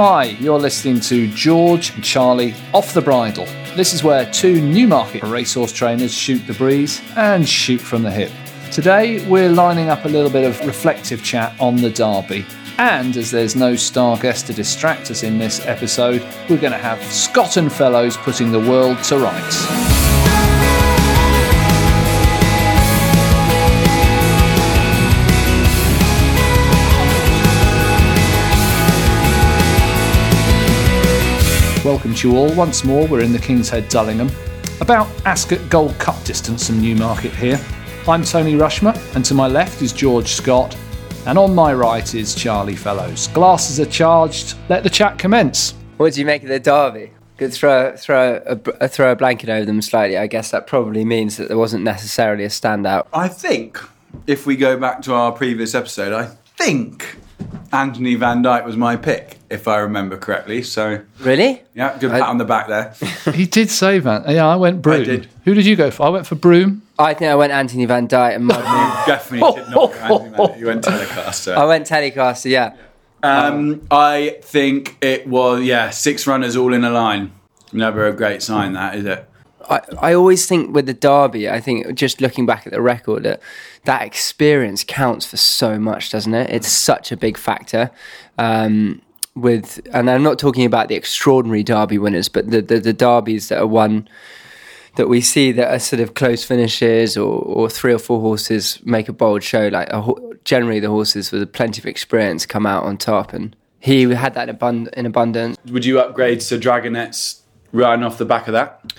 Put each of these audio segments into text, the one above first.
Hi, you're listening to George and Charlie Off the Bridle. This is where two Newmarket racehorse trainers shoot the breeze and shoot from the hip. Today, we're lining up a little bit of reflective chat on the Derby. And as there's no star guest to distract us in this episode, we're going to have Scott and Fellowes putting the world to rights. Welcome to you all. Once more, we're in the King's Head, Dullingham. About Ascot Gold Cup distance from Newmarket here. I'm Tony Rushmer, and to my left is George Scott, and on my right is Charlie Fellowes. Glasses are charged. Let the chat commence. What do you make of the derby? Could throw throw a, a, uh, throw a blanket over them slightly. I guess that probably means that there wasn't necessarily a standout. I think if we go back to our previous episode, I think Anthony Van Dyck was my pick, if I remember correctly. So Really? yeah, good pat on the back there. He did say that. Yeah, I went Broome. did. Who did you go for? I went for Broome. I think I went Anthony Van Dyck and Mud Definitely did not go Anthony Van Dyck. You went Telecaster. I went Telecaster. Yeah. Um, I think it was yeah six runners all in a line. Never a great sign, that is it? I, I always think with the derby, I think just looking back at the record, that that experience counts for so much, doesn't it? It's such a big factor. Um, with and I'm not talking about the extraordinary derby winners, but the, the, the derbies that are won that we see that are sort of close finishes or, or three or four horses make a bold show. Like a, generally, the horses with plenty of experience come out on top, and he had that in, abund- in abundance. Would you upgrade to Dragonet's run off the back of that?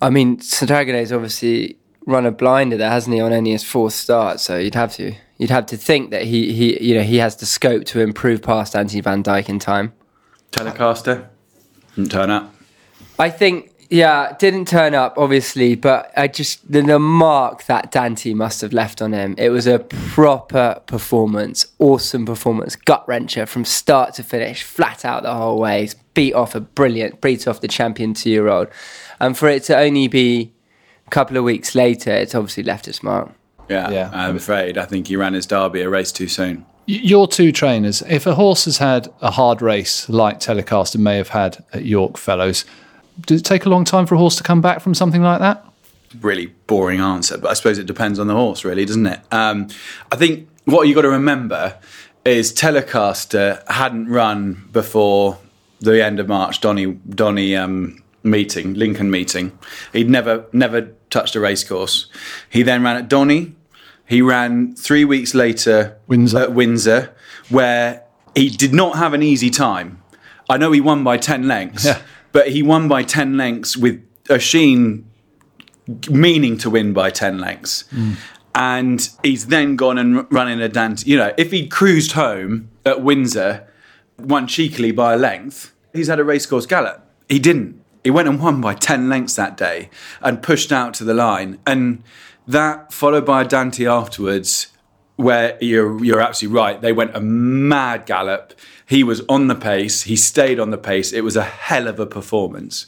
I mean, Sir Dragonet's obviously run a blinder there, hasn't he, on only his fourth start? So you'd have to you'd have to think that he, he you know he has the scope to improve past Anthony Van Dyck in time. Telecaster didn't turn up. I think yeah, didn't turn up obviously, but I just the, the mark that Dante must have left on him. It was a proper performance, awesome performance, gut wrencher from start to finish, flat out the whole way. Beat off a brilliant, beat off the champion two year old, and for it to only be a couple of weeks later, it's obviously left its mark. Yeah, Yeah. I'm afraid. I think he ran his derby a race too soon. Your two trainers, if a horse has had a hard race like Telecaster may have had at York Fellowes, does it take a long time for a horse to come back from something like that? really boring answer, but I suppose it depends on the horse, really, doesn't it? Um, I think what you got to remember is Telecaster hadn't run before the end of March. Donny Donny um, meeting, Lincoln meeting. He'd never never touched a racecourse. He then ran at Donny. He ran three weeks later Windsor. at Windsor, where he did not have an easy time. I know he won by ten lengths, Yeah. But he won by ten lengths with a Sheen meaning to win by 10 lengths. And he's then gone and r- running a dance. You know, if he'd cruised home at Windsor, won cheekily by a length, he's had a racecourse gallop. He didn't. He went and won by 10 lengths that day and pushed out to the line. And that, followed by a Dante afterwards, where you're, you're absolutely right, they went a mad gallop. He was on the pace, he stayed on the pace. It was a hell of a performance.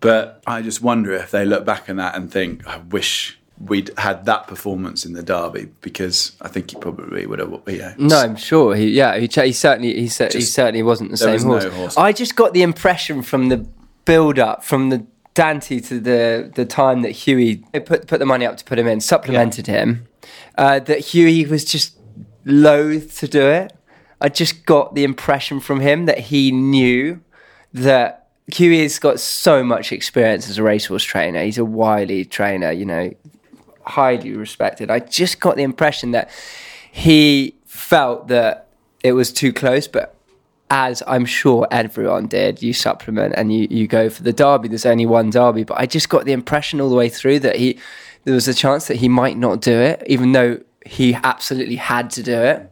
But I just wonder if they look back on that and think, I wish we'd had that performance in the derby because I think he probably would have. You know, No, I'm sure. He, yeah, he, he certainly, he, cer- he certainly wasn't the same horse. no horse. I just got the impression from the build-up, from the Dante to the the time that Hughie put put the money up to put him in, supplemented him, uh, that Hughie was just loath to do it. I just got the impression from him that he knew that Hughie has got so much experience as a racehorse trainer. He's a wily trainer, you know, highly respected. I just got the impression that he felt that it was too close, but as I'm sure everyone did, you supplement and you, you go for the derby. There's only one derby, but I just got the impression all the way through that he there was a chance that he might not do it, even though he absolutely had to do it.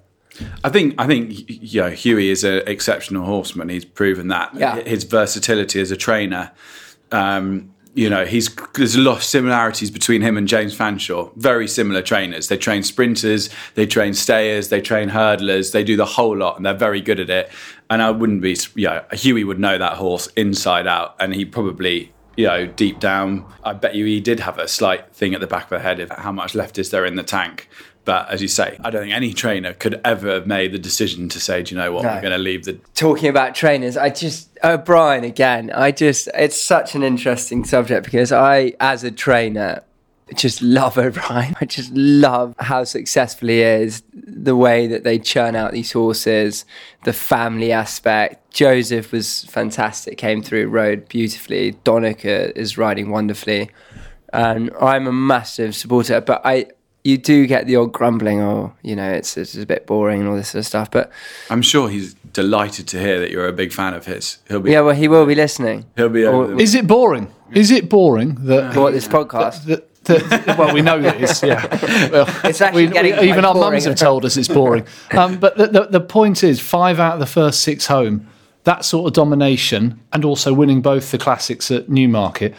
I think I think you know, Hughie is an exceptional horseman. He's proven that. Yeah. His versatility as a trainer. Um, you know, he's there's a lot of similarities between him and James Fanshawe. Very similar trainers. They train sprinters, they train stayers, they train hurdlers. They do the whole lot, and they're very good at it. And I wouldn't be, yeah, Hughie would know that horse inside out, and he probably, you know, deep down, I bet you he did have a slight thing at the back of the head of how much left is there in the tank. But as you say, I don't think any trainer could ever have made the decision to say, do you know what, No. we're going to leave the. talking about trainers, I just uh, O'Brien again. I just it's such an interesting subject because I, as a trainer, just love O'Brien. I just love how successful he is, the way that they churn out these horses, the family aspect. Joseph was fantastic, came through, rode beautifully. Donnacha is riding wonderfully, and I'm a massive supporter. But I. You do get the odd grumbling, or you know, it's, it's a bit boring and all this sort of stuff. But I'm sure he's delighted to hear that you're a big fan of his. He'll be. yeah, well, he will be listening. He'll be Or- Is it boring? Is it boring that What this podcast? that, that, well, we know that it's yeah. Well, It's actually we- getting we- even our mums have told us it's boring. Um, but the, the, the point is, five out of the first six home, that sort of domination, and also winning both the classics at Newmarket.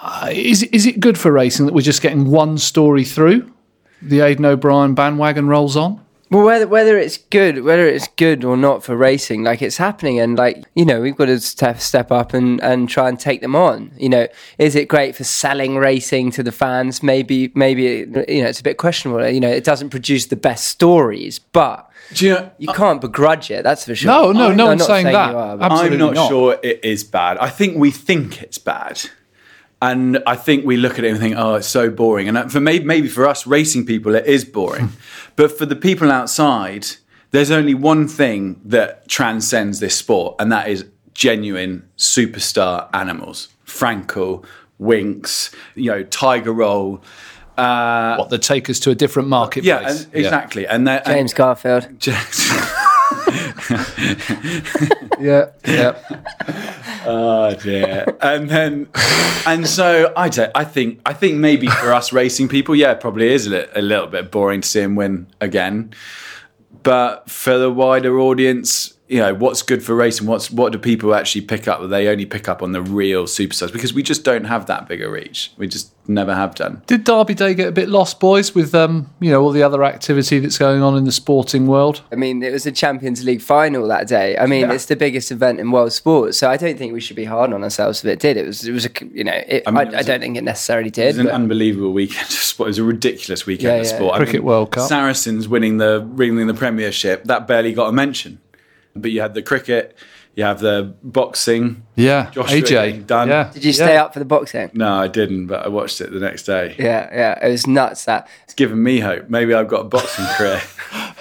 Uh, is is it good for racing that we're just getting one story through? The Aidan O'Brien bandwagon rolls on. Well, whether whether it's good, whether it's good or not for racing, like it's happening, and like you know, we've got to step step up and and try and take them on. You know, is it great for selling racing to the fans? Maybe, maybe you know, it's a bit questionable. You know, it doesn't produce the best stories, but Do you know, you uh, can't begrudge it. That's for sure. No, no, I'm- no I'm one's not saying that. you are, I'm not, not. sure it is bad. I think we think it's bad. And I think we look at it and think, oh, it's so boring. And for maybe, maybe for us racing people, it is boring. but for the people outside, there's only one thing that transcends this sport, and that is genuine superstar animals. Frankel, Winks, you know, Tiger Roll. Uh, What that take us to a different marketplace? yeah, and, exactly. And they're- James Garfield. Yeah, yeah. Oh dear. and then, and so I don't. I think. I think maybe for us racing people, yeah, it probably is a, li- a little bit boring to see him win again. But for the wider audience, you know, what's good for racing? What's what do people actually pick up? They only pick up on the real superstars because we just don't have that big a reach. We just never have done. Did Derby Day get a bit lost, boys, with um, you know all the other activity that's going on in the sporting world? I mean, it was a Champions League final that day. I mean, Yeah. it's the biggest event in world sports, so I don't think we should be hard on ourselves if it did. It was, it was a, you know, it, I, mean, I, it was don't think it necessarily did It did. was an unbelievable weekend of sport. It was a ridiculous weekend Yeah, of yeah. sport. Cricket World Cup. Saracens winning the winning the Premiership. That barely got a mention. But you had the cricket. You have the boxing. Yeah, Joshua AJ getting done. Yeah, Did you stay yeah. up for the boxing? No, I didn't, but I watched it the next day. Yeah, yeah, it was nuts. That, It's given me hope. Maybe I've got a boxing career.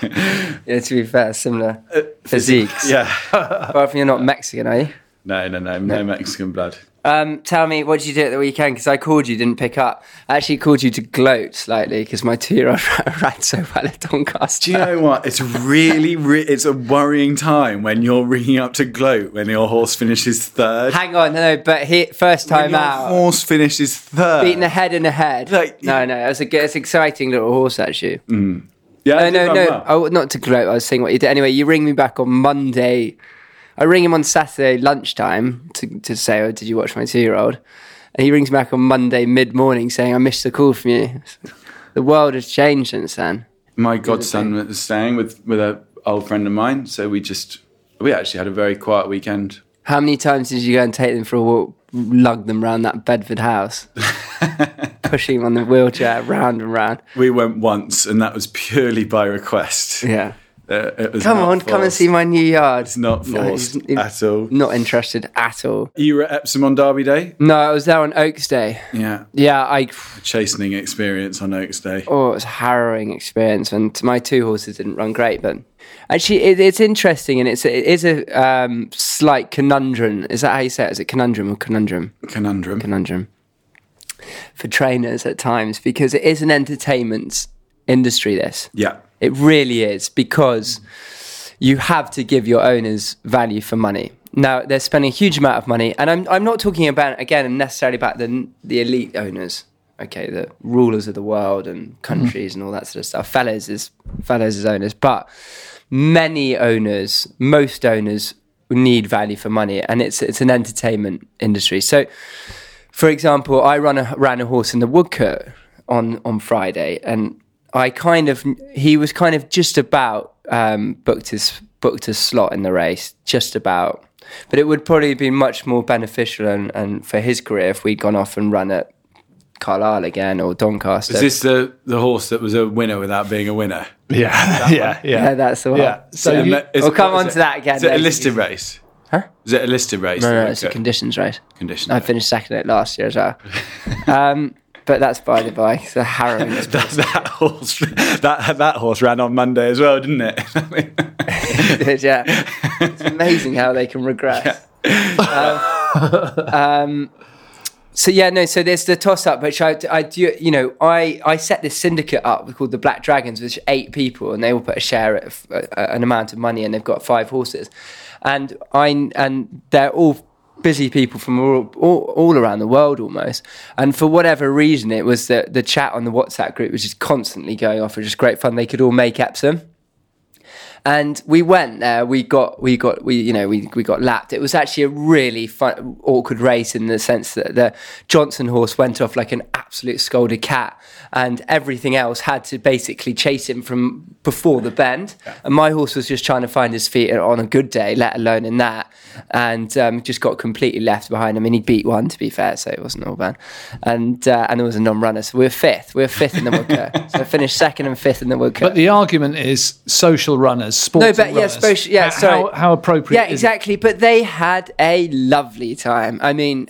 yeah, to be fair, similar uh, physiques. yeah. Apart from you're not Mexican, are you? No, no, no, no Mexican blood. Um, tell me, what did you do at the weekend? Because I called you, didn't pick up. I actually called you to gloat slightly because my two-year-old ran so well at Doncaster. Do you know what? It's really, re- it's a worrying time when you're ringing up to gloat when your horse finishes third. Hang on, no, no, but he, first when time your out, horse finishes third. beating a head and a head. Like- no, no, it was a good, it's an exciting little horse actually. yeah, No, no, no. well. Oh, not to gloat. I was saying what you did. Anyway, you ring me back on Monday. I ring him on Saturday lunchtime to, to say, "Oh, did you watch my two-year-old?" And he rings me back on Monday mid-morning saying, "I missed the call from you." The world has changed since then. My godson was staying with with a old friend of mine, so we just we actually had a very quiet weekend. How many times did you go and take them for a walk, lug them round that Bedford house, pushing them on the wheelchair round and round? We went once, and that was purely by request. Yeah. Uh, Come on, come and see my new yard. It's not No, forced he's at all. Not interested at all. You were at Epsom on Derby Day. No, I was there on Oaks Day. Yeah, Yeah, I chastening experience on Oaks Day. Oh, it was a harrowing experience, and my two horses didn't run great. But actually, it, it's interesting, and it's it is a um, slight conundrum. Is that how you say it? Is it conundrum or conundrum? Conundrum. Conundrum for trainers at times because it is an entertainment industry. This Yeah, it really is because you have to give your owners value for money. Now they're spending a huge amount of money, and I'm I'm not talking about again necessarily about the the elite owners. Okay, the rulers of the world and mm-hmm. countries and all that sort of stuff. Fellowes is fellows is owners, but many owners, most owners need value for money, and it's it's an entertainment industry. So, for example, I run a ran a horse in the Woodcote on on Friday, and I kind of he was kind of just about um, booked his booked his slot in the race, just about. But it would probably have been much more beneficial and, and for his career if we'd gone off and run at Carlisle again or Doncaster. Is this the, the horse that was a winner without being a winner? Yeah, yeah, yeah. yeah, that's the one. Yeah. So Um, you, is we'll come on is to that again Is it a later. listed race? Huh? Is it a listed race? No, no, that it's a won't conditions race. condition. I finished second at last year as well. um, but that's by the by. It's a harrowing. that, that horse that that horse ran on Monday as well, didn't it? yeah, it's amazing how they can regress. Um, um, so yeah, no. So there's the toss up, which I, I do. You know, I I set this syndicate up called the Black Dragons, which eight people, and they all put a share of uh, an amount of money, and they've got five horses, and I and they're all busy people from all, all, all around the world almost. And for whatever reason, it was that the chat on the WhatsApp group was just constantly going off. It was just great fun. They could all make Epsom and we went there. We got, we got, we you know, we we got lapped. It was actually a really fun, awkward race in the sense that the Johnston horse went off like an absolute scolded cat, and everything else had to basically chase him from before the bend. And my horse was just trying to find his feet on a good day, let alone in that, and um, just got completely left behind. I mean, he beat one to be fair, so it wasn't all bad. And uh, and there was a non-runner, so we were fifth. We were fifth in the Woodcote. so I finished second and fifth in the Woodcote. but the argument is social runners, sports. No, but yeah, social- yeah, sorry. how, how appropriate? Yeah, is it? exactly. But they had a lovely time. I mean,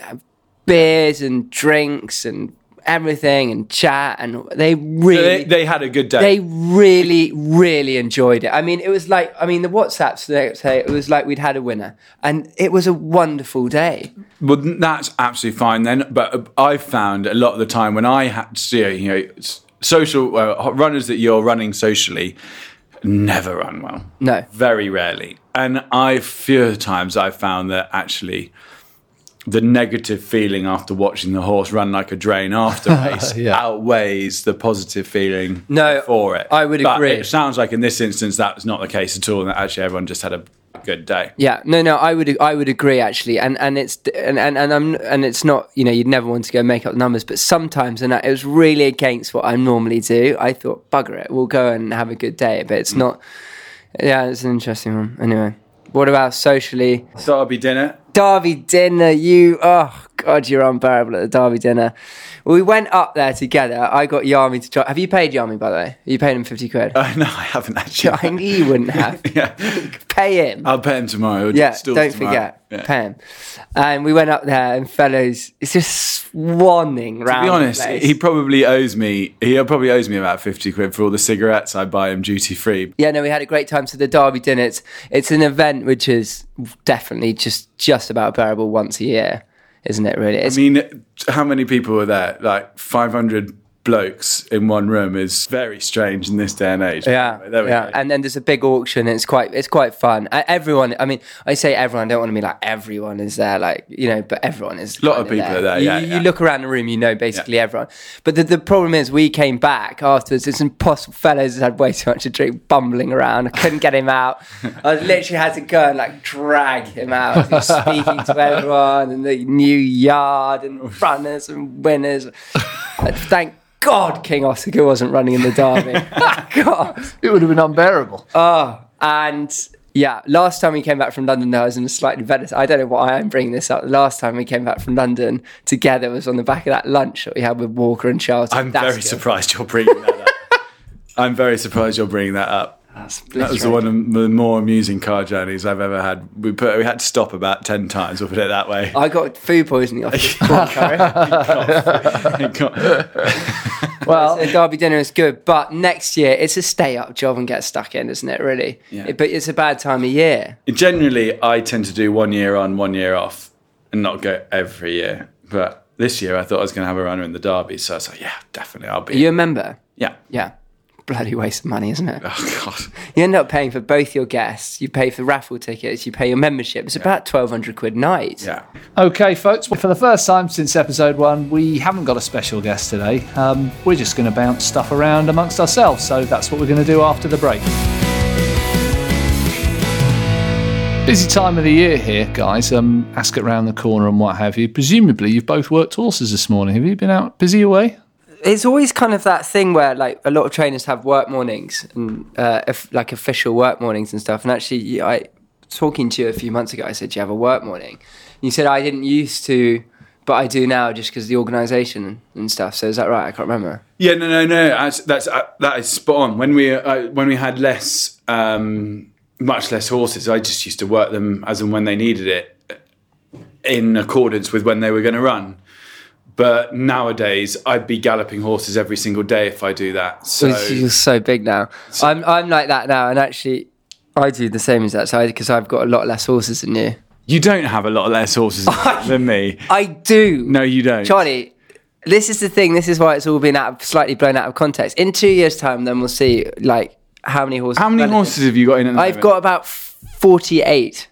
beers and drinks and everything and chat, and they really. they, they had a good day. they really, really enjoyed it. I mean, it was like, I mean, the WhatsApps the next day, it was like we'd had a winner. And it was a wonderful day. Well, that's absolutely fine then. But I've found a lot of the time when I had to see, you know, social uh, runners that you're running socially never run well. No. Very rarely. And I few times I've found that actually the negative feeling after watching the horse run like a drain after race Yeah. outweighs the positive feeling No, for it. I would But agree. It sounds like in this instance that was not the case at all, and that actually everyone just had a good day. Yeah, no, no, I would, I would agree actually, and and it's and and, and I'm and it's not, you know, you'd never want to go make up the numbers, but sometimes, and it was really against what I normally do. I thought, bugger it, we'll go and have a good day, but it's mm. not. Yeah, it's an interesting one. Anyway, what about socially? Derby dinner. Derby dinner, you oh god, you're unbearable at the Derby dinner. We went up there together. I got Yami to try. Have you paid Yami by the way? Are You paid him fifty quid. Uh, no, I haven't actually. I knew you wouldn't have. yeah. Pay him. I'll pay him tomorrow. Yeah, Stills don't tomorrow. forget, Yeah. pay him. And we went up there, and Fellowes, it's just swanning round. To be honest, he probably owes me. He probably owes me about fifty quid for all the cigarettes I buy him duty free. yeah, no, we had a great time. So the Derby dinner, it's it's an event which is definitely just just about bearable once a year, isn't it? Really, I mean, how many people were there? Like five hundred blokes in one room is very strange in this day and age. Yeah, there we yeah, go. and then there's a big auction, it's quite it's quite fun. Everyone, I mean, I say everyone. I don't want to be like everyone is there, like you know, but everyone is. A lot of people are there, You, yeah, you yeah. look around the room, you know, basically everyone. But the, the problem is, we came back afterwards. It's impossible. Fellowes had way too much to drink, bumbling around. I couldn't get him out. I literally had to go and like drag him out. Speaking to everyone and the new yard and runners and winners. Thank. God, King Oscar wasn't running in the derby. God. It would have been unbearable. Oh, and yeah, last time we came back from London, I was in a slightly better. I don't know why I'm bringing this up. Last time we came back from London together was on the back of that lunch that we had with Walker and Charles. I'm That's very good. surprised you're bringing that up. I'm very surprised you're bringing that up. That's That was the one of the more amusing car journeys I've ever had. We put we had to stop about ten times. We'll put it that way. I got food poisoning off this corn curry. Well, So Derby dinner is good, but next year it's a stay up job and get stuck in, isn't it? Really, Yeah. It- but it's a bad time of year. Generally, I tend to do one year on, one year off, and not go every year. But this year, I thought I was going to have a runner in the derby, so I was like, yeah, definitely, I'll be. Are you a member? Yeah. Yeah, bloody waste of money, isn't it? Oh God. You end up paying for both your guests. You pay for raffle tickets. You pay your membership. It's about twelve hundred quid a night. Yeah. Okay, folks, well, for the first time since episode one, we haven't got a special guest today. Um, we're just going to bounce stuff around amongst ourselves, so that's what we're going to do after the break. Busy time of the year here, guys. Um, it round the corner and what have you. Presumably, you've both worked horses this morning. Have you been out busy away? It's always kind of that thing where like a lot of trainers have work mornings and uh, like official work mornings and stuff. And actually, I talking to you a few months ago, I said, "Do you have a work morning?" And you said I didn't used to but I do now just because the organisation and stuff. So is that right? I can't remember. Yeah, no, no, no. That's, that's uh, that is spot on. When we uh, when we had less, um, much less horses, I just used to work them as and when they needed it, in accordance with when they were going to run. But nowadays, I'd be galloping horses every single day if I do that. So You're so big now. I'm I'm like that now, and actually, I do the same as that. So because I've got a lot less horses than you. you don't have a lot less horses than me. I do. No, you don't. Charlie, this is the thing. This is why it's all been out of, slightly blown out of context. In two years' time, then we'll see like how many horses. How many horses have you got in? I've moment? got about forty-eight.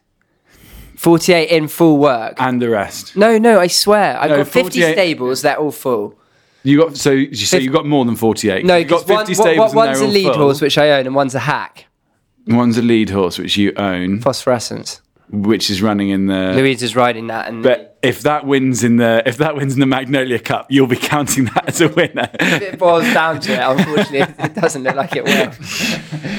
Forty-eight in full work. and the rest. no, no, I swear, I've No, got fifty 48 stables. They're all full. You got so you so you got more than forty eight. No, you got 'cause one, fifty one- stables one's and a they're all lead full. horse which I own, and one's a hack. One's a lead horse which you own, Phosphorescence. which is running in the. Louise is riding that, and But if that wins in the if that wins in the Magnolia Cup, you'll be counting that as a winner. If it boils down to it. Unfortunately, it doesn't look like it will.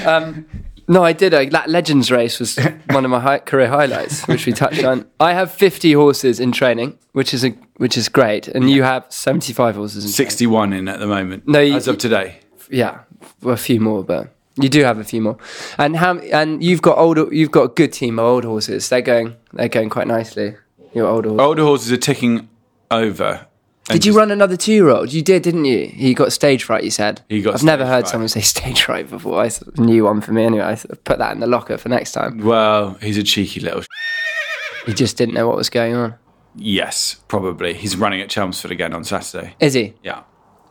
Um, no, I did. A, that Legends race was one of my hi- career highlights, which we touched on. I have 50 horses in training, which is a which is great, and you have 75 horses in training. Sixty one in at the moment. No, you- as of today. Yeah, well, a few more, but you do have a few more. And how? And you've got older. You've got a good team of old horses. They're going. They're going quite nicely. Your older horses. Older horses are ticking over. Did you run another two-year-old? You did, didn't you? He got stage fright. You said. He got I've never heard fright. someone say stage fright before. I sort of knew one for me anyway. I sort put that in the locker for next time. Well, he's a cheeky little. He just didn't know what was going on. Yes, probably. He's running at Chelmsford again on Saturday. Is he? Yeah.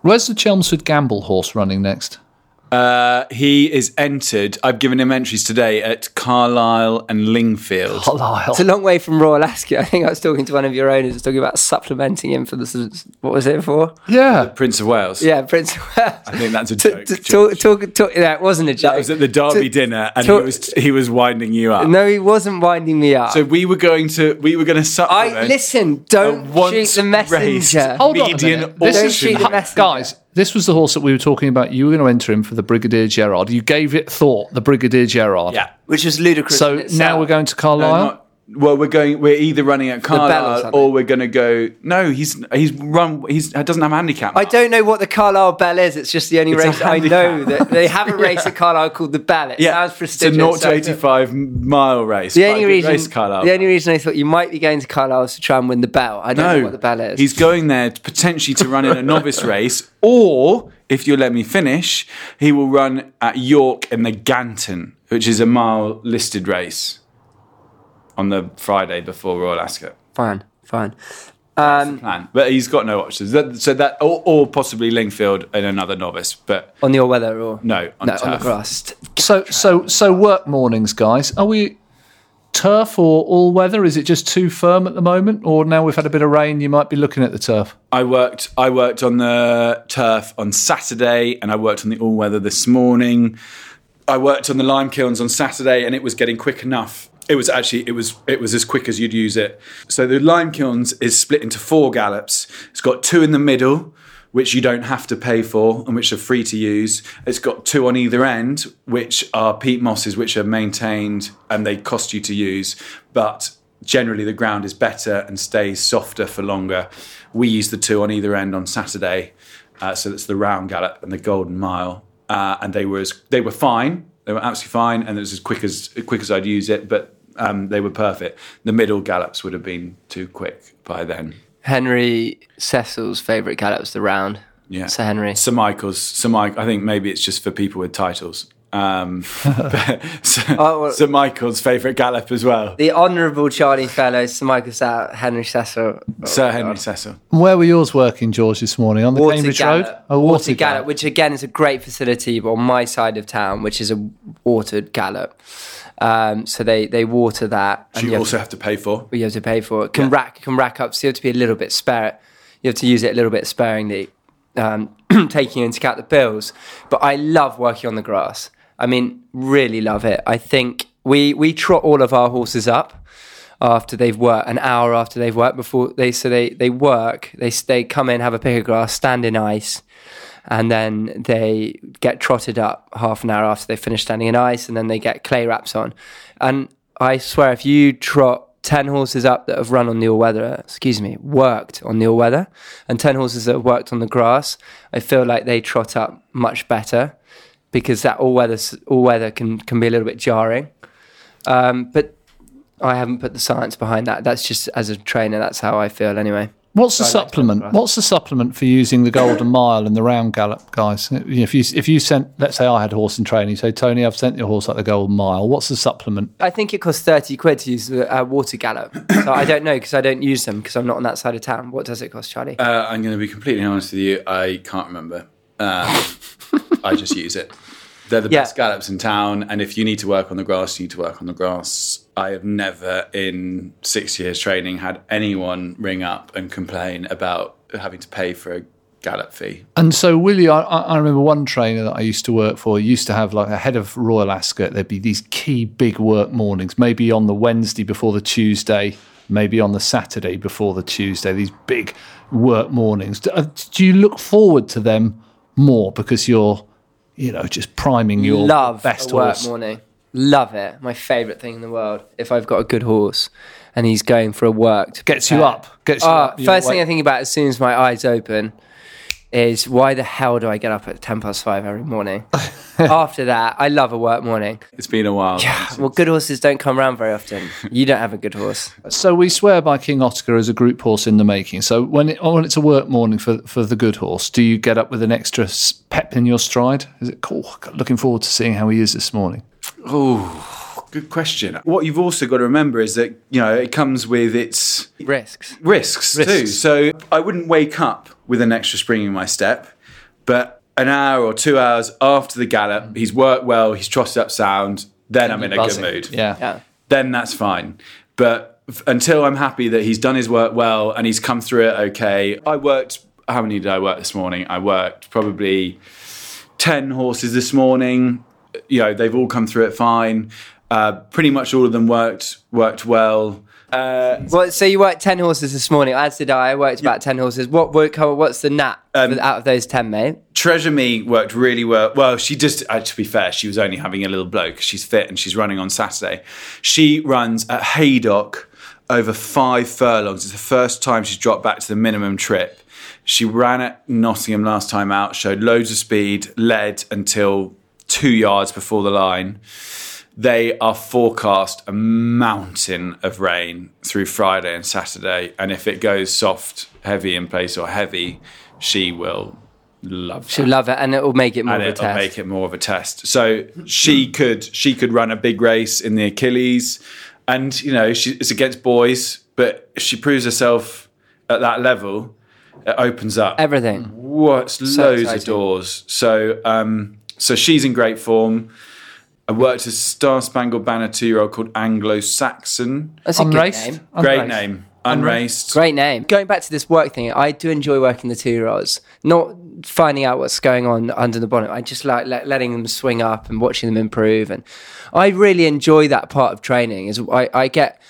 Where's the Chelmsford Gamble horse running next? Uh, he is entered. I've given him entries today at Carlisle and Lingfield. Carlisle. It's a long way from Royal Ascot. I think I was talking to one of your owners, talking about supplementing him for the. What was it for? Yeah. Prince of Wales. Yeah, Prince. Of Wales. I think that's a joke. t- talk, talk, talk, yeah, it wasn't a joke. That was at the Derby T- dinner, and talk- he was he was winding you up. No, he wasn't winding me up. So we were going to we were going to supplement. I listen. Don't once shoot the messenger. Hold on a minute. This is shoot the auction. messenger. guys. This was the horse that we were talking about. You were going to enter him for the Brigadier Gerard. You gave it thought, the Brigadier Gerard. Yeah. which was ludicrous. So now we're going to No, Carlisle. not- well, we're going. We're either running at or Carlisle or, we're going to go. No, he's he's run. He's doesn't have a handicap. I don't know what the Carlisle Bell is. It's just the only It's race I know that they have a race at Carlisle called the Bell. It Yeah, sounds prestigious. it's a prestigious. 0 to so- 85 mile race. The only reason, race, Carlisle. the only reason I thought you might be going to Carlisle is to try and win the Bell. I don't know what the Bell is. he's going there to potentially to run in a novice race, or if you let me finish, he will run at York in the Ganton, which is a mile listed race on the Friday before Royal Ascot. fine, fine. Um, plan. But he's got no options. That, so that, or, or possibly Lingfield and another novice. But on the all weather or no, on no turf. on the grass. So, so, so work mornings, guys. Are we turf or all weather? Is it just too firm at the moment, or now we've had a bit of rain, you might be looking at the turf? I worked. I worked on the turf on Saturday, and I worked on the all weather this morning. I worked on the lime kilns on Saturday, and it was getting quick enough. It was actually it was it was as quick as you'd use it. So the lime kilns is split into four gallops. It's got two in the middle, which you don't have to pay for and which are free to use. It's got two on either end, which are peat mosses, which are maintained and they cost you to use, but generally the ground is better and stays softer for longer. We used the two on either end on Saturday, uh, so that's the round gallop and the golden mile, uh, and they were as, they were fine. They were absolutely fine, and it was as quick as as quick as I'd use it, but. Um, they were perfect. The middle gallops would have been too quick by then. Henry Cecil's favourite gallop was the round. Yeah. Sir Henry. Sir Michael's. Sir Mike. I think maybe it's just for people with titles. Um, Sir, Oh, well- Sir Michael's favourite gallop as well. The Honourable Charlie Fellowes, Sir Michael Stoute, Henry Cecil. Sir Henry Cecil. Where were yours working, George, this morning? On the Water Cambridge Gallop. Road? Oh, Water Gallop, which again is a great facility on my side of town, which is a watered gallop. Um, so they, they water that. And you have also to- have to pay for. you have to pay for it. Can rack can rack up. So you have to be a little bit spare. You have to use it a little bit sparingly, um, taking into account the bills. But I love working on the grass. I mean, really love it. I think we we trot all of our horses up after they've worked an hour after they've worked before they so they they work they they come in have a pick of grass stand in ice and then they get trotted up half an hour after they finish standing in ice and then they get clay wraps on and i swear if you trot ten horses up that have run on the all weather. Excuse me, worked on the all weather, and ten horses that have worked on the grass. I feel like they trot up much better because that all weather all weather can can be a little bit jarring. Um, but I haven't put the science behind that. That's just as a trainer. That's how I feel anyway. What's the I like supplement? What's the supplement for using the Golden Mile and the Round Gallop, guys? If you if you sent, let's say I had a horse in training, you say Tony, I've sent your horse like the Golden Mile. What's the supplement? I think it costs thirty quid to use the uh, water gallop. so I don't know because I don't use them because I'm not on that side of town. What does it cost, Charlie? Uh, I'm going to be completely honest with you. I can't remember. Um, I just use it. They're the Yeah. best gallops in town, and if you need to work on the grass, you need to work on the grass. I have never, in six years training, had anyone ring up and complain about having to pay for a gallop fee. And so, will you? I, I remember one trainer that I used to work for used to have like a head of Royal Ascot. There'd be these key big work mornings, maybe on the Wednesday before the Tuesday, maybe on the Saturday before the Tuesday. These big work mornings. Do, uh, do you look forward to them more because you're, you know, just priming your Love best a work horse? morning. Love it. My favourite thing in the world. If I've got a good horse and he's going for a work to Gets you prepare. up. Gets you Oh, up. First thing I think about as soon as my eyes open is why the hell do I get up at ten past five every morning? After that, I love a work morning. It's been a while. Well, good horses don't come around very often. You don't have a good horse. So we swear by King Ottokar as a group horse in the making. So when it, when it's a work morning for for the good horse, do you get up with an extra pep in your stride? Is it cool? Looking forward to seeing how he is this morning. Oh, good question. What you've also got to remember is that you know it comes with its Risks. risks, too. So I wouldn't wake up with an extra spring in my step, but an hour or two hours after the gallop, he's worked well, he's trotted up sound, then I'm in a Buzzing. good mood. Yeah. Yeah. Then that's fine. But f- until I'm happy that he's done his work well and he's come through it okay, I worked. How many did I work this morning? I worked probably 10 horses this morning. You know, they've all come through it fine. Uh, pretty much all of them worked worked well. Uh, Well, so you worked ten horses this morning. As did I. I worked about ten horses. What work? What's the nat Um, out of those ten, mate? Treasure Me worked really well. Well, she just, uh, to be fair, she was only having a little blow because she's fit and she's running on Saturday. She runs at Haydock over five furlongs. It's the first time she's dropped back to the minimum trip. She ran at Nottingham last time out, showed loads of speed, led until two yards before the line. They are forecast a mountain of rain through Friday and Saturday. And if it goes soft, heavy in place, or heavy, she will love She'll that love it, and it will make it more and of a it'll test. make it more of a test. So she could she could run a big race in the Achilles, and you know she, it's against boys, but if she proves herself at that level, it opens up Everything. what's loads of doors. So um, so she's in great form. I worked a Star Spangled Banner two year old called Anglo Saxon. That's a good Unraced. name. Great Unraced. name, unraced. Great name. Going back to this work thing, I do enjoy working the two year olds. Not finding out what's going on under the bonnet. I just like let, letting them swing up and watching them improve. And I really enjoy that part of training. Is I, I get.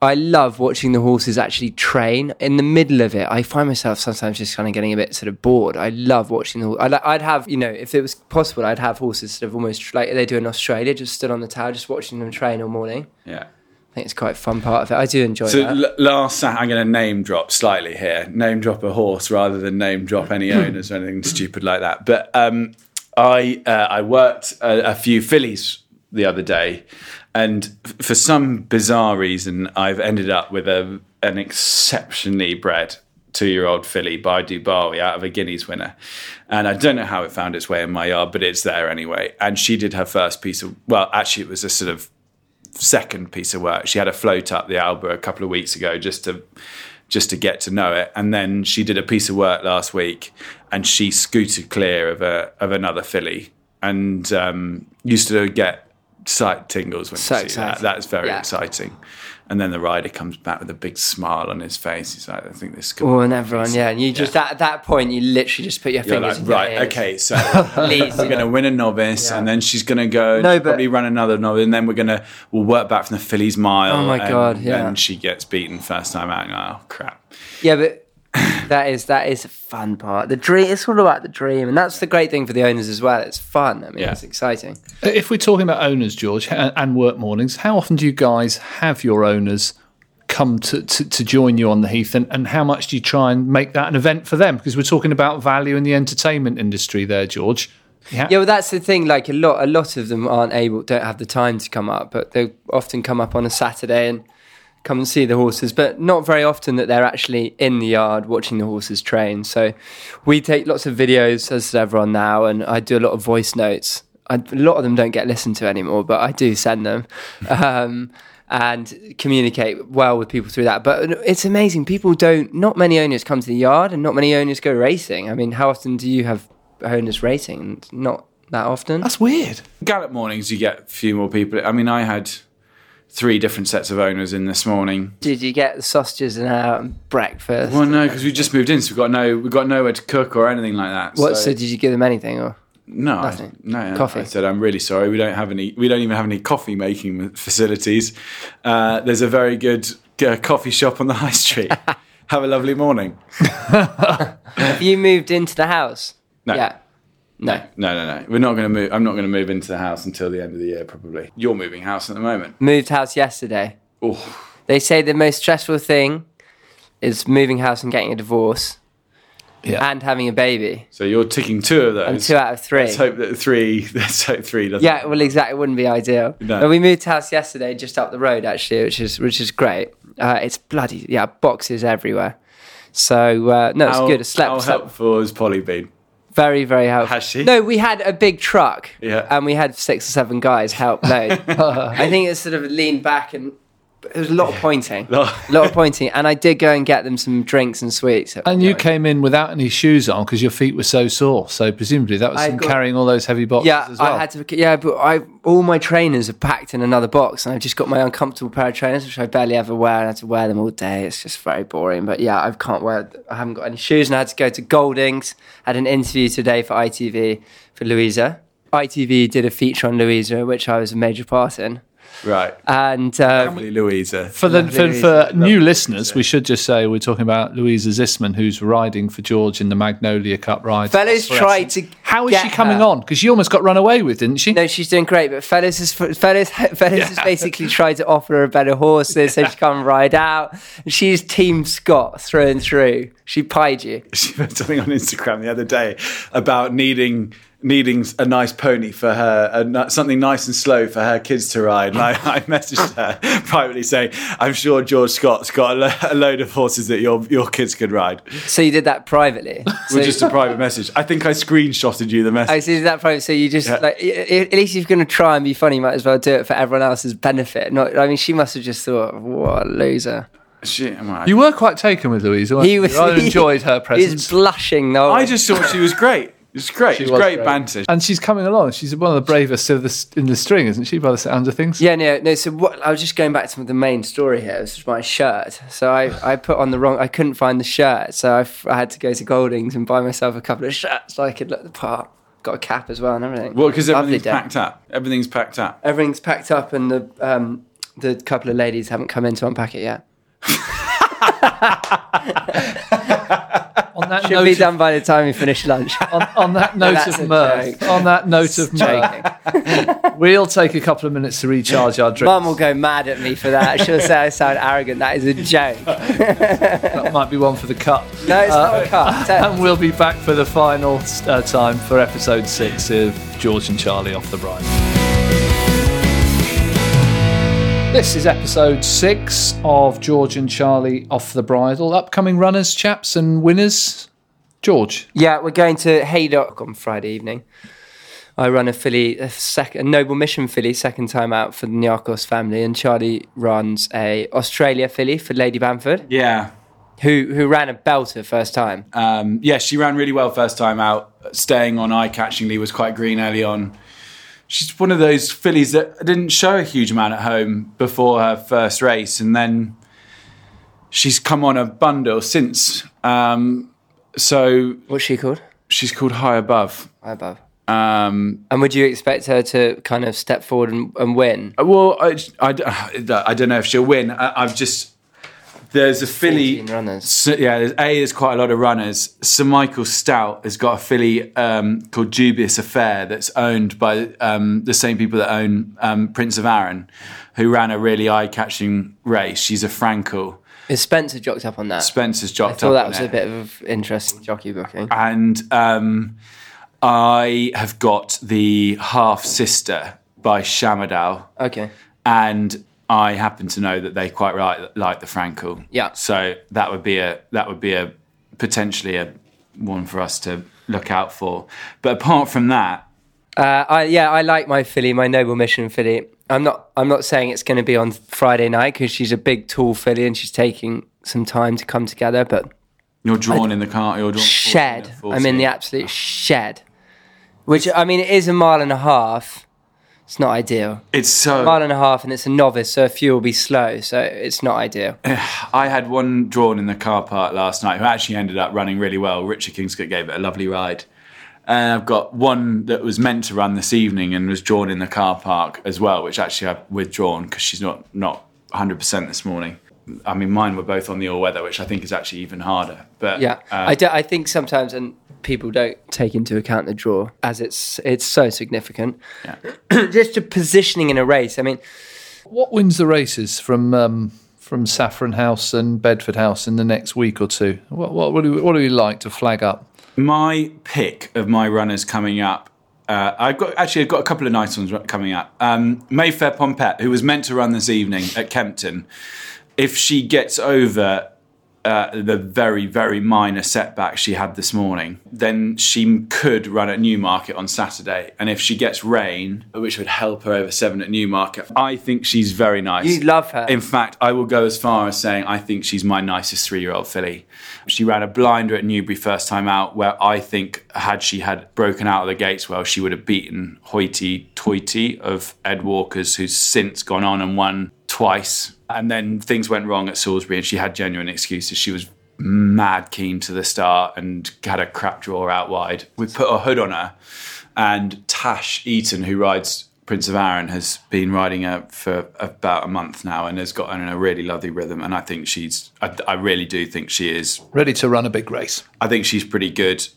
I love watching the horses actually train. In the middle of it, I find myself sometimes just kind of getting a bit sort of bored. I love watching the. I'd, I'd have, you know, if it was possible, I'd have horses sort of almost like they do in Australia, just stood on the tower, just watching them train all morning. Yeah. I think it's quite a fun part of it. I do enjoy So that. l- last, I'm going to name drop slightly here. Name drop a horse rather than name drop any owners or anything stupid like that. But um, I uh, I worked a, a few fillies the other day, and f- for some bizarre reason, I've ended up with a an exceptionally bred two year old filly by Dubawi out of a Guineas winner. And I don't know how it found its way in my yard, but it's there anyway. And she did her first piece of well, actually, it was a sort of second piece of work. She had a float up the Alba a couple of weeks ago just to just to get to know it, and then she did a piece of work last week, and she scooted clear of a of another filly, and um, used to get sight tingles when So you see that. That's very Yeah. exciting. And then the rider comes back with a big smile on his face. He's like, "I think this could." Oh, and everyone, yeah. And you just at that point, you literally just put your You're fingers like, in your right, ears. okay, so we're going to win a novice, and then she's going to go No, but- probably run another novice, and then we're going to we'll work back from the Fillies' Mile. Oh my and God, yeah. And she gets beaten first time out. And, oh crap! Yeah, but that is that is a fun part. The dream. It's all about the dream, and that's the great thing for the owners as well. It's fun. I mean, Yeah. it's exciting. If we're talking about owners, George, and work mornings, how often do you guys have your owners come to, to, to join you on the Heath, and, and how much do you try and make that an event for them? Because we're talking about value in the entertainment industry there, George. Yeah. Yeah, well, that's the thing. Like a lot, a lot of them aren't able, don't have the time to come up, but they often come up on a Saturday and come and see the horses. But not very often that they're actually in the yard watching the horses train. So we take lots of videos, as everyone now, and I do a lot of voice notes. I, a lot of them don't get listened to anymore, but I do send them. Um, and communicate well with people through that. But it's amazing. People don't, not many owners come to the yard and not many owners go racing. I mean, how often do you have owners racing? Not that often. That's weird. Gallop mornings, you get a few more people. I mean, I had three different sets of owners in this morning. Did you get the sausages and uh, breakfast? Well, no, because we just moved in, so we got no, we got nowhere to cook or anything like that. What? So, so did you give them anything or? No, Nothing. I, no. Coffee. I said I'm really sorry. We don't have any. We don't even have any coffee making facilities. Uh, there's a very good uh, coffee shop on the high street. have a lovely morning. have you moved into the house? No. Yeah. No. No, no, no. We're not going to move. I'm not going to move into the house until the end of the year, probably. You're moving house at the moment. Moved house yesterday. Oh, They say the most stressful thing is moving house and getting a divorce Yeah. and having a baby. so you're ticking two of those. And two out of three. Let's hope that three. Let's hope three doesn't. Yeah, well, exactly. It wouldn't be ideal. No. But we moved house yesterday, just up the road, actually, which is which is great. Uh, it's bloody yeah, boxes everywhere. So uh, no, it's How, good. I slept, how slept helpful has Polly been? Very very helpful. Has she? No, we had a big truck. Yeah. and we had six or seven guys help load. I think it sort of leaned back and there was a lot of pointing, a lot of pointing, and I did go and get them some drinks and sweets. And you came in without any shoes on because your feet were so sore. So presumably that was I from got- carrying all those heavy boxes Yeah, as well. I had to. Yeah, but I all my trainers are packed in another box, and I've just got my uncomfortable pair of trainers, which I barely ever wear, and I had to wear them all day. It's just very boring. But yeah, I can't wear. I haven't got any shoes, and I had to go to Goldings. Had an interview today for ITV for Louisa. ITV did a feature on Louisa, which I was a major part in, Right. and um, Lovely Louisa. For the Lovely for, Louisa. for new listeners, we should just say we're talking about Louisa Zissman, who's riding for George in the Magnolia Cup ride. fellas tried to. How is get she coming her. on? Because she almost got run away with, didn't she? No, she's doing great, but Fellas has Fellas Fellas has basically tried to offer her a better horses so she can ride out. She's Team Scott through and through. She pied you. she put something on Instagram the other day about needing needing a nice pony for her, a, something nice and slow for her kids to ride. And I, I messaged her privately saying, "I'm sure George Scott's got a, lo- a load of horses that your your kids could ride." So you did that privately. So, With just a private message. I think I screenshotted you the I message. see that private. So you just Yeah. like i- i- at least if you're going to try and be funny, you might as well do it for everyone else's benefit. Not, I mean, she must have just thought, "What a loser." Shit, am I- You were quite taken with Louisa. weren't He you? was. I enjoyed her presence. was blushing. though. I just thought she was great. It was great. She it was, was great, great. banter. and she's coming along. She's one of the bravest of the, in the string, isn't she, by the sounds of things? Yeah, no, no. So what? I was just going back to the main story here. This was my shirt. So I, I put on the wrong. I couldn't find the shirt, so I, f- I had to go to Goldings and buy myself a couple of shirts so I could look the part. Got a cap as well and everything. Well, because Lovely everything's day. packed up. Everything's packed up. Everything's packed up, and the um the couple of ladies haven't come in to unpack it yet. On that Should note be of- done by the time we finish lunch. on, on that note of mirth, on that note of mirth, we'll take a couple of minutes to recharge our drinks. Mum will go mad at me for that. She'll say I sound arrogant. That is a joke. That might be one for the cup. No, it's not a cut. Tell- And we'll be back for the final uh, time for episode six of George and Charlie off the bride. This is episode six of George and Charlie off the bridle. Upcoming runners, chaps, and winners. George. Yeah, we're going to Haydock on Friday evening. I run a filly, a, sec- a Noble Mission filly, second time out for the Niarchos family, and Charlie runs a Australia filly for Lady Bamford, Yeah. who who ran a belter first time. Um, yeah, she ran really well first time out. Staying on eye catchingly was quite green early on. She's one of those fillies that didn't show a huge amount at home before her first race, and then she's come on a bundle since. Um, so What's she called? she's called High Above. High above. Um, And would you expect her to kind of step forward and, and win? well, I, I, I don't know if she'll win. I, I've just There's a filly. runners. So, yeah, there's, A, there's quite a lot of runners. Sir Michael Stoute has got a filly um, called Dubious Affair that's owned by um, the same people that own um, Prince of Arran, who ran a really eye catching race. She's a Frankel. Is Spencer jocked up on that? Spencer's jocked I jocked thought up that was it. a bit of interesting jockey booking. and um, I have got the half sister by Shamardal, Okay. and I happen to know that they quite right like the Frankel. Yeah. So that would be a that would be a potentially a one for us to look out for. But apart from that, Uh, I yeah, I like my filly, my noble mission filly. I'm not I'm not saying it's going to be on Friday night because she's a big, tall filly and she's taking some time to come together. But you're drawn in the car. You're drawn shed, 14 at I'm in the absolute shed. Which I mean, it is a mile and a half. It's not ideal. It's so. mile and a half, and it's a novice, so a few will be slow. So it's not ideal. I had one drawn in the car park last night who actually ended up running really well. Richard Kingscote gave it a lovely ride. And I've got one that was meant to run this evening and was drawn in the car park as well, which actually I've withdrawn because she's not not 100% this morning. I mean, mine were both on the all weather, which I think is actually even harder. But Yeah, uh, I, do, I think sometimes, and people don't take into account the draw as it's it's so significant. Yeah. Just the positioning in a race. I mean, What wins the races from um, from Saffron House and Bedford House in the next week or two? What what, what, do, we, what do we like to flag up? my pick of my runners coming up. Uh, I've got actually I've got a couple of nice ones coming up. Um, Mayfair Pompette, who was meant to run this evening at Kempton, if she gets over uh, the very very minor setback she had this morning, then she could run at Newmarket on Saturday. And if she gets rain, which would help her over seven at Newmarket, I think she's very nice. you love her. In fact, I will go as far as saying I think she's my nicest three year old filly. She ran a blinder at Newbury first time out, where I think had she had broken out of the gates well, she would have beaten Hoity Toity of Ed Walker's, who's since gone on and won twice. And then things went wrong at Salisbury, and she had genuine excuses. She was mad keen to the start and had a crap draw out wide. We put a hood on her, and Tash Eaton, who rides Prince of Arran, has been riding her for about a month now and has got her in a really lovely rhythm. And I think she's, I, I really do think she is, Ready to run a big race. I think she's pretty good.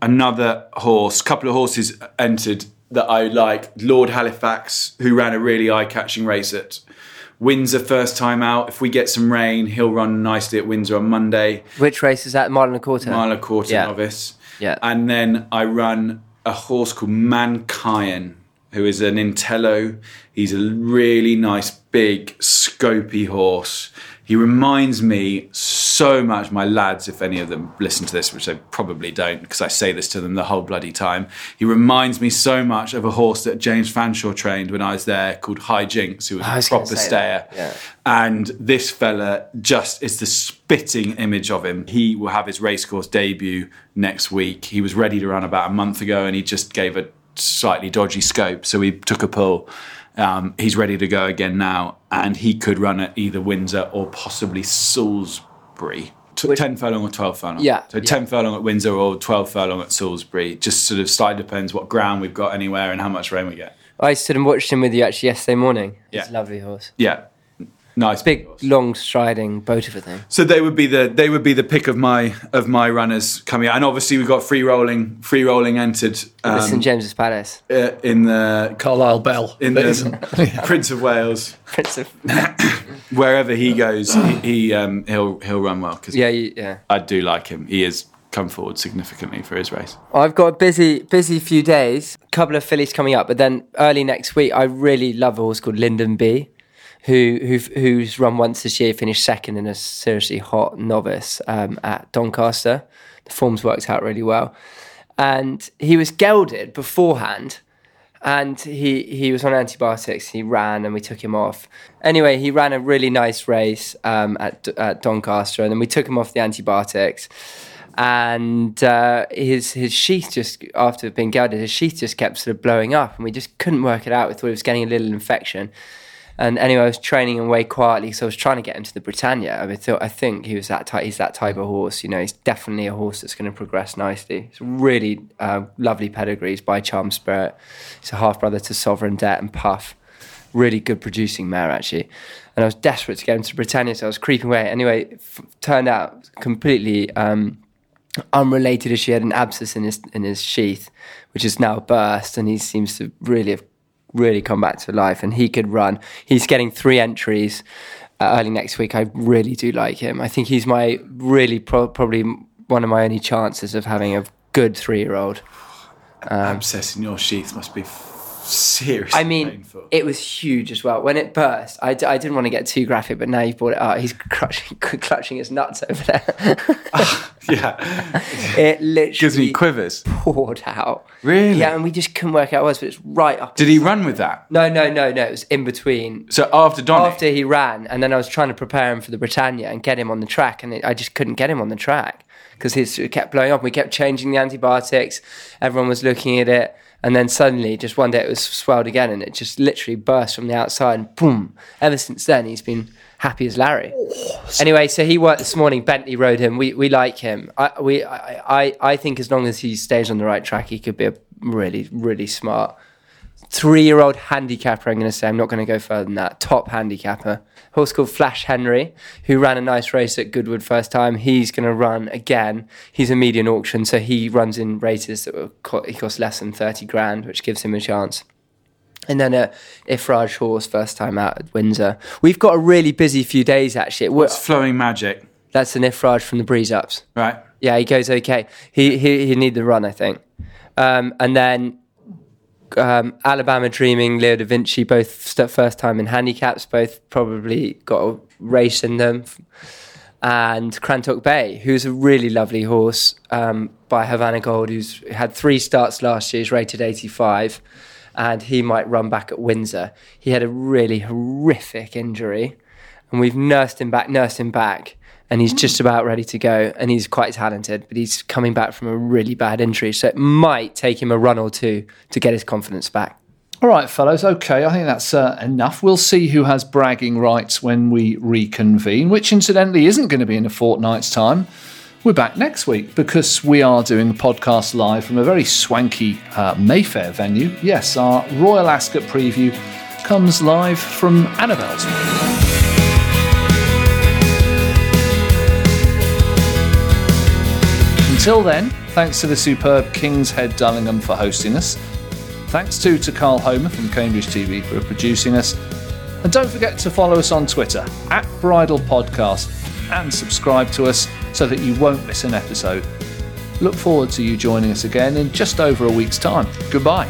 Another horse, couple of horses entered that I like. Lord Halifax, who ran a really eye catching race at Windsor first time out. If we get some rain, he'll run nicely at Windsor on Monday. Which race is that? Mile and a quarter. Mile and a quarter Yeah. novice. Yeah. And then I run a horse called Mankion, who is an Intello. He's a really nice, big, scopy horse. He reminds me so much, my lads, if any of them listen to this, which they probably don't, because I say this to them the whole bloody time. He reminds me so much of a horse that James Fanshawe trained when I was there called High Jinx, who was a was gonna proper stayer. yeah. And this fella just is the spitting image of him. He will have his racecourse debut next week. He was ready to run about a month ago and he just gave a slightly dodgy scope. So we took a pull. Um, he's ready to go again now. And he could run at either Windsor or possibly Salisbury. T- 10 furlong or 12 furlong. Yeah, So yeah. 10 furlong at Windsor or 12 furlong at Salisbury. Just sort of slightly depends what ground we've got anywhere and how much rain we get. I stood and watched him with you actually yesterday morning. Yeah. He's a lovely horse. Yeah. Nice. Big, horse. long striding boat of a thing. So they would be the they would be the pick of my of my runners coming out, and obviously we've got free rolling free rolling entered The St um, James's Palace. uh, in the Carlisle Bell. in the Prince of Wales Prince of. wherever he goes he, he um, he'll he'll run well because yeah, you, yeah. I do like him. He has come forward significantly for his race. I've got a busy, busy few days. A couple of fillies coming up, but then early next week, I really love a horse called Lyndon B, who who who's run once this year, finished second in a seriously hot novice um, at Doncaster. The form's worked out really well, and he was gelded beforehand. And he, he was on antibiotics. He ran, and we took him off. Anyway, he ran a really nice race um, at, at Doncaster, and then we took him off the antibiotics and uh, his his sheath just after being gelded, his sheath just kept sort of blowing up, and we just couldn't work it out. We thought he was getting a little infection. And anyway, I was training him way quietly, so I was trying to get him to the Britannia. I thought I think he was that type. He's that type of horse. You know, he's definitely a horse that's going to progress nicely. It's really uh, lovely pedigrees by Charm Spirit. He's a half brother to Sovereign Debt and Puff. Really good producing mare actually. And I was desperate to get him to Britannia, so I was creeping away. Anyway, f- turned out completely um, unrelated as she had an abscess in his in his sheath, which is now burst, and he seems to really have really come back to life, and he could run. He's getting three entries uh, early next week. I really do like him. I think he's my really pro- probably one of my only chances of having a good three year old. Abscess in your sheath must be seriously I mean, painful. it was huge as well. When it burst, I, d- I didn't want to get too graphic, but now you've brought it up. He's clutching, clutching his nuts over there. yeah, it literally gives me quivers. poured out. Really? Yeah, and we just couldn't work out what it was, but it's right up. Did he run with that? No, no, no, no. It was in between. So after Donny, After he ran, and then I was trying to prepare him for the Britannia and get him on the track, and it, I just couldn't get him on the track because it kept blowing up. We kept changing the antibiotics. Everyone was looking at it, and then suddenly, just one day, it was swelled again, and it just literally burst from the outside. And boom! Ever since then, he's been happy as Larry. Anyway, so he worked this morning. Bentley rode him. We we like him. I we I I, I think as long as he stays on the right track, he could be a really really smart three year old handicapper, I'm going to say. I'm not going to go further than that. Top handicapper. Horse called Flash Henry, who ran a nice race at Goodwood first time. He's going to run again. He's a median auction, so he runs in races that co- he costs less than 30 grand, which gives him a chance. And then a Iffraaj horse first time out at Windsor. We've got a really busy few days actually. We're- flowing magic, That's an Iffraaj from the Breeze Ups. right? Yeah, he goes okay. He he he need the run, I think. Um, and then um, Alabama Dreaming, Leo da Vinci, both st- first time in handicaps, both probably got a race in them. And Crantock Bay, who's a really lovely horse um, by Havana Gold, who's had three starts last year, he's rated 85, and he might run back at Windsor. He had a really horrific injury, and we've nursed him back, nursed him back, and he's just about ready to go. And he's quite talented, but he's coming back from a really bad injury, so it might take him a run or two to get his confidence back. All right, fellows. Okay, I think that's uh, enough. We'll see who has bragging rights when we reconvene, which incidentally isn't going to be in a fortnight's time. We're back next week because we are doing a podcast live from a very swanky uh, Mayfair venue. Yes, our Royal Ascot preview comes live from Annabel's. Until then, thanks to the superb King's Head Dullingham for hosting us. Thanks too to Carl Homer from Cambridge TV for producing us. And don't forget to follow us on Twitter at Bridal Podcast and subscribe to us so that you won't miss an episode. Look forward to you joining us again in just over a week's time. Goodbye.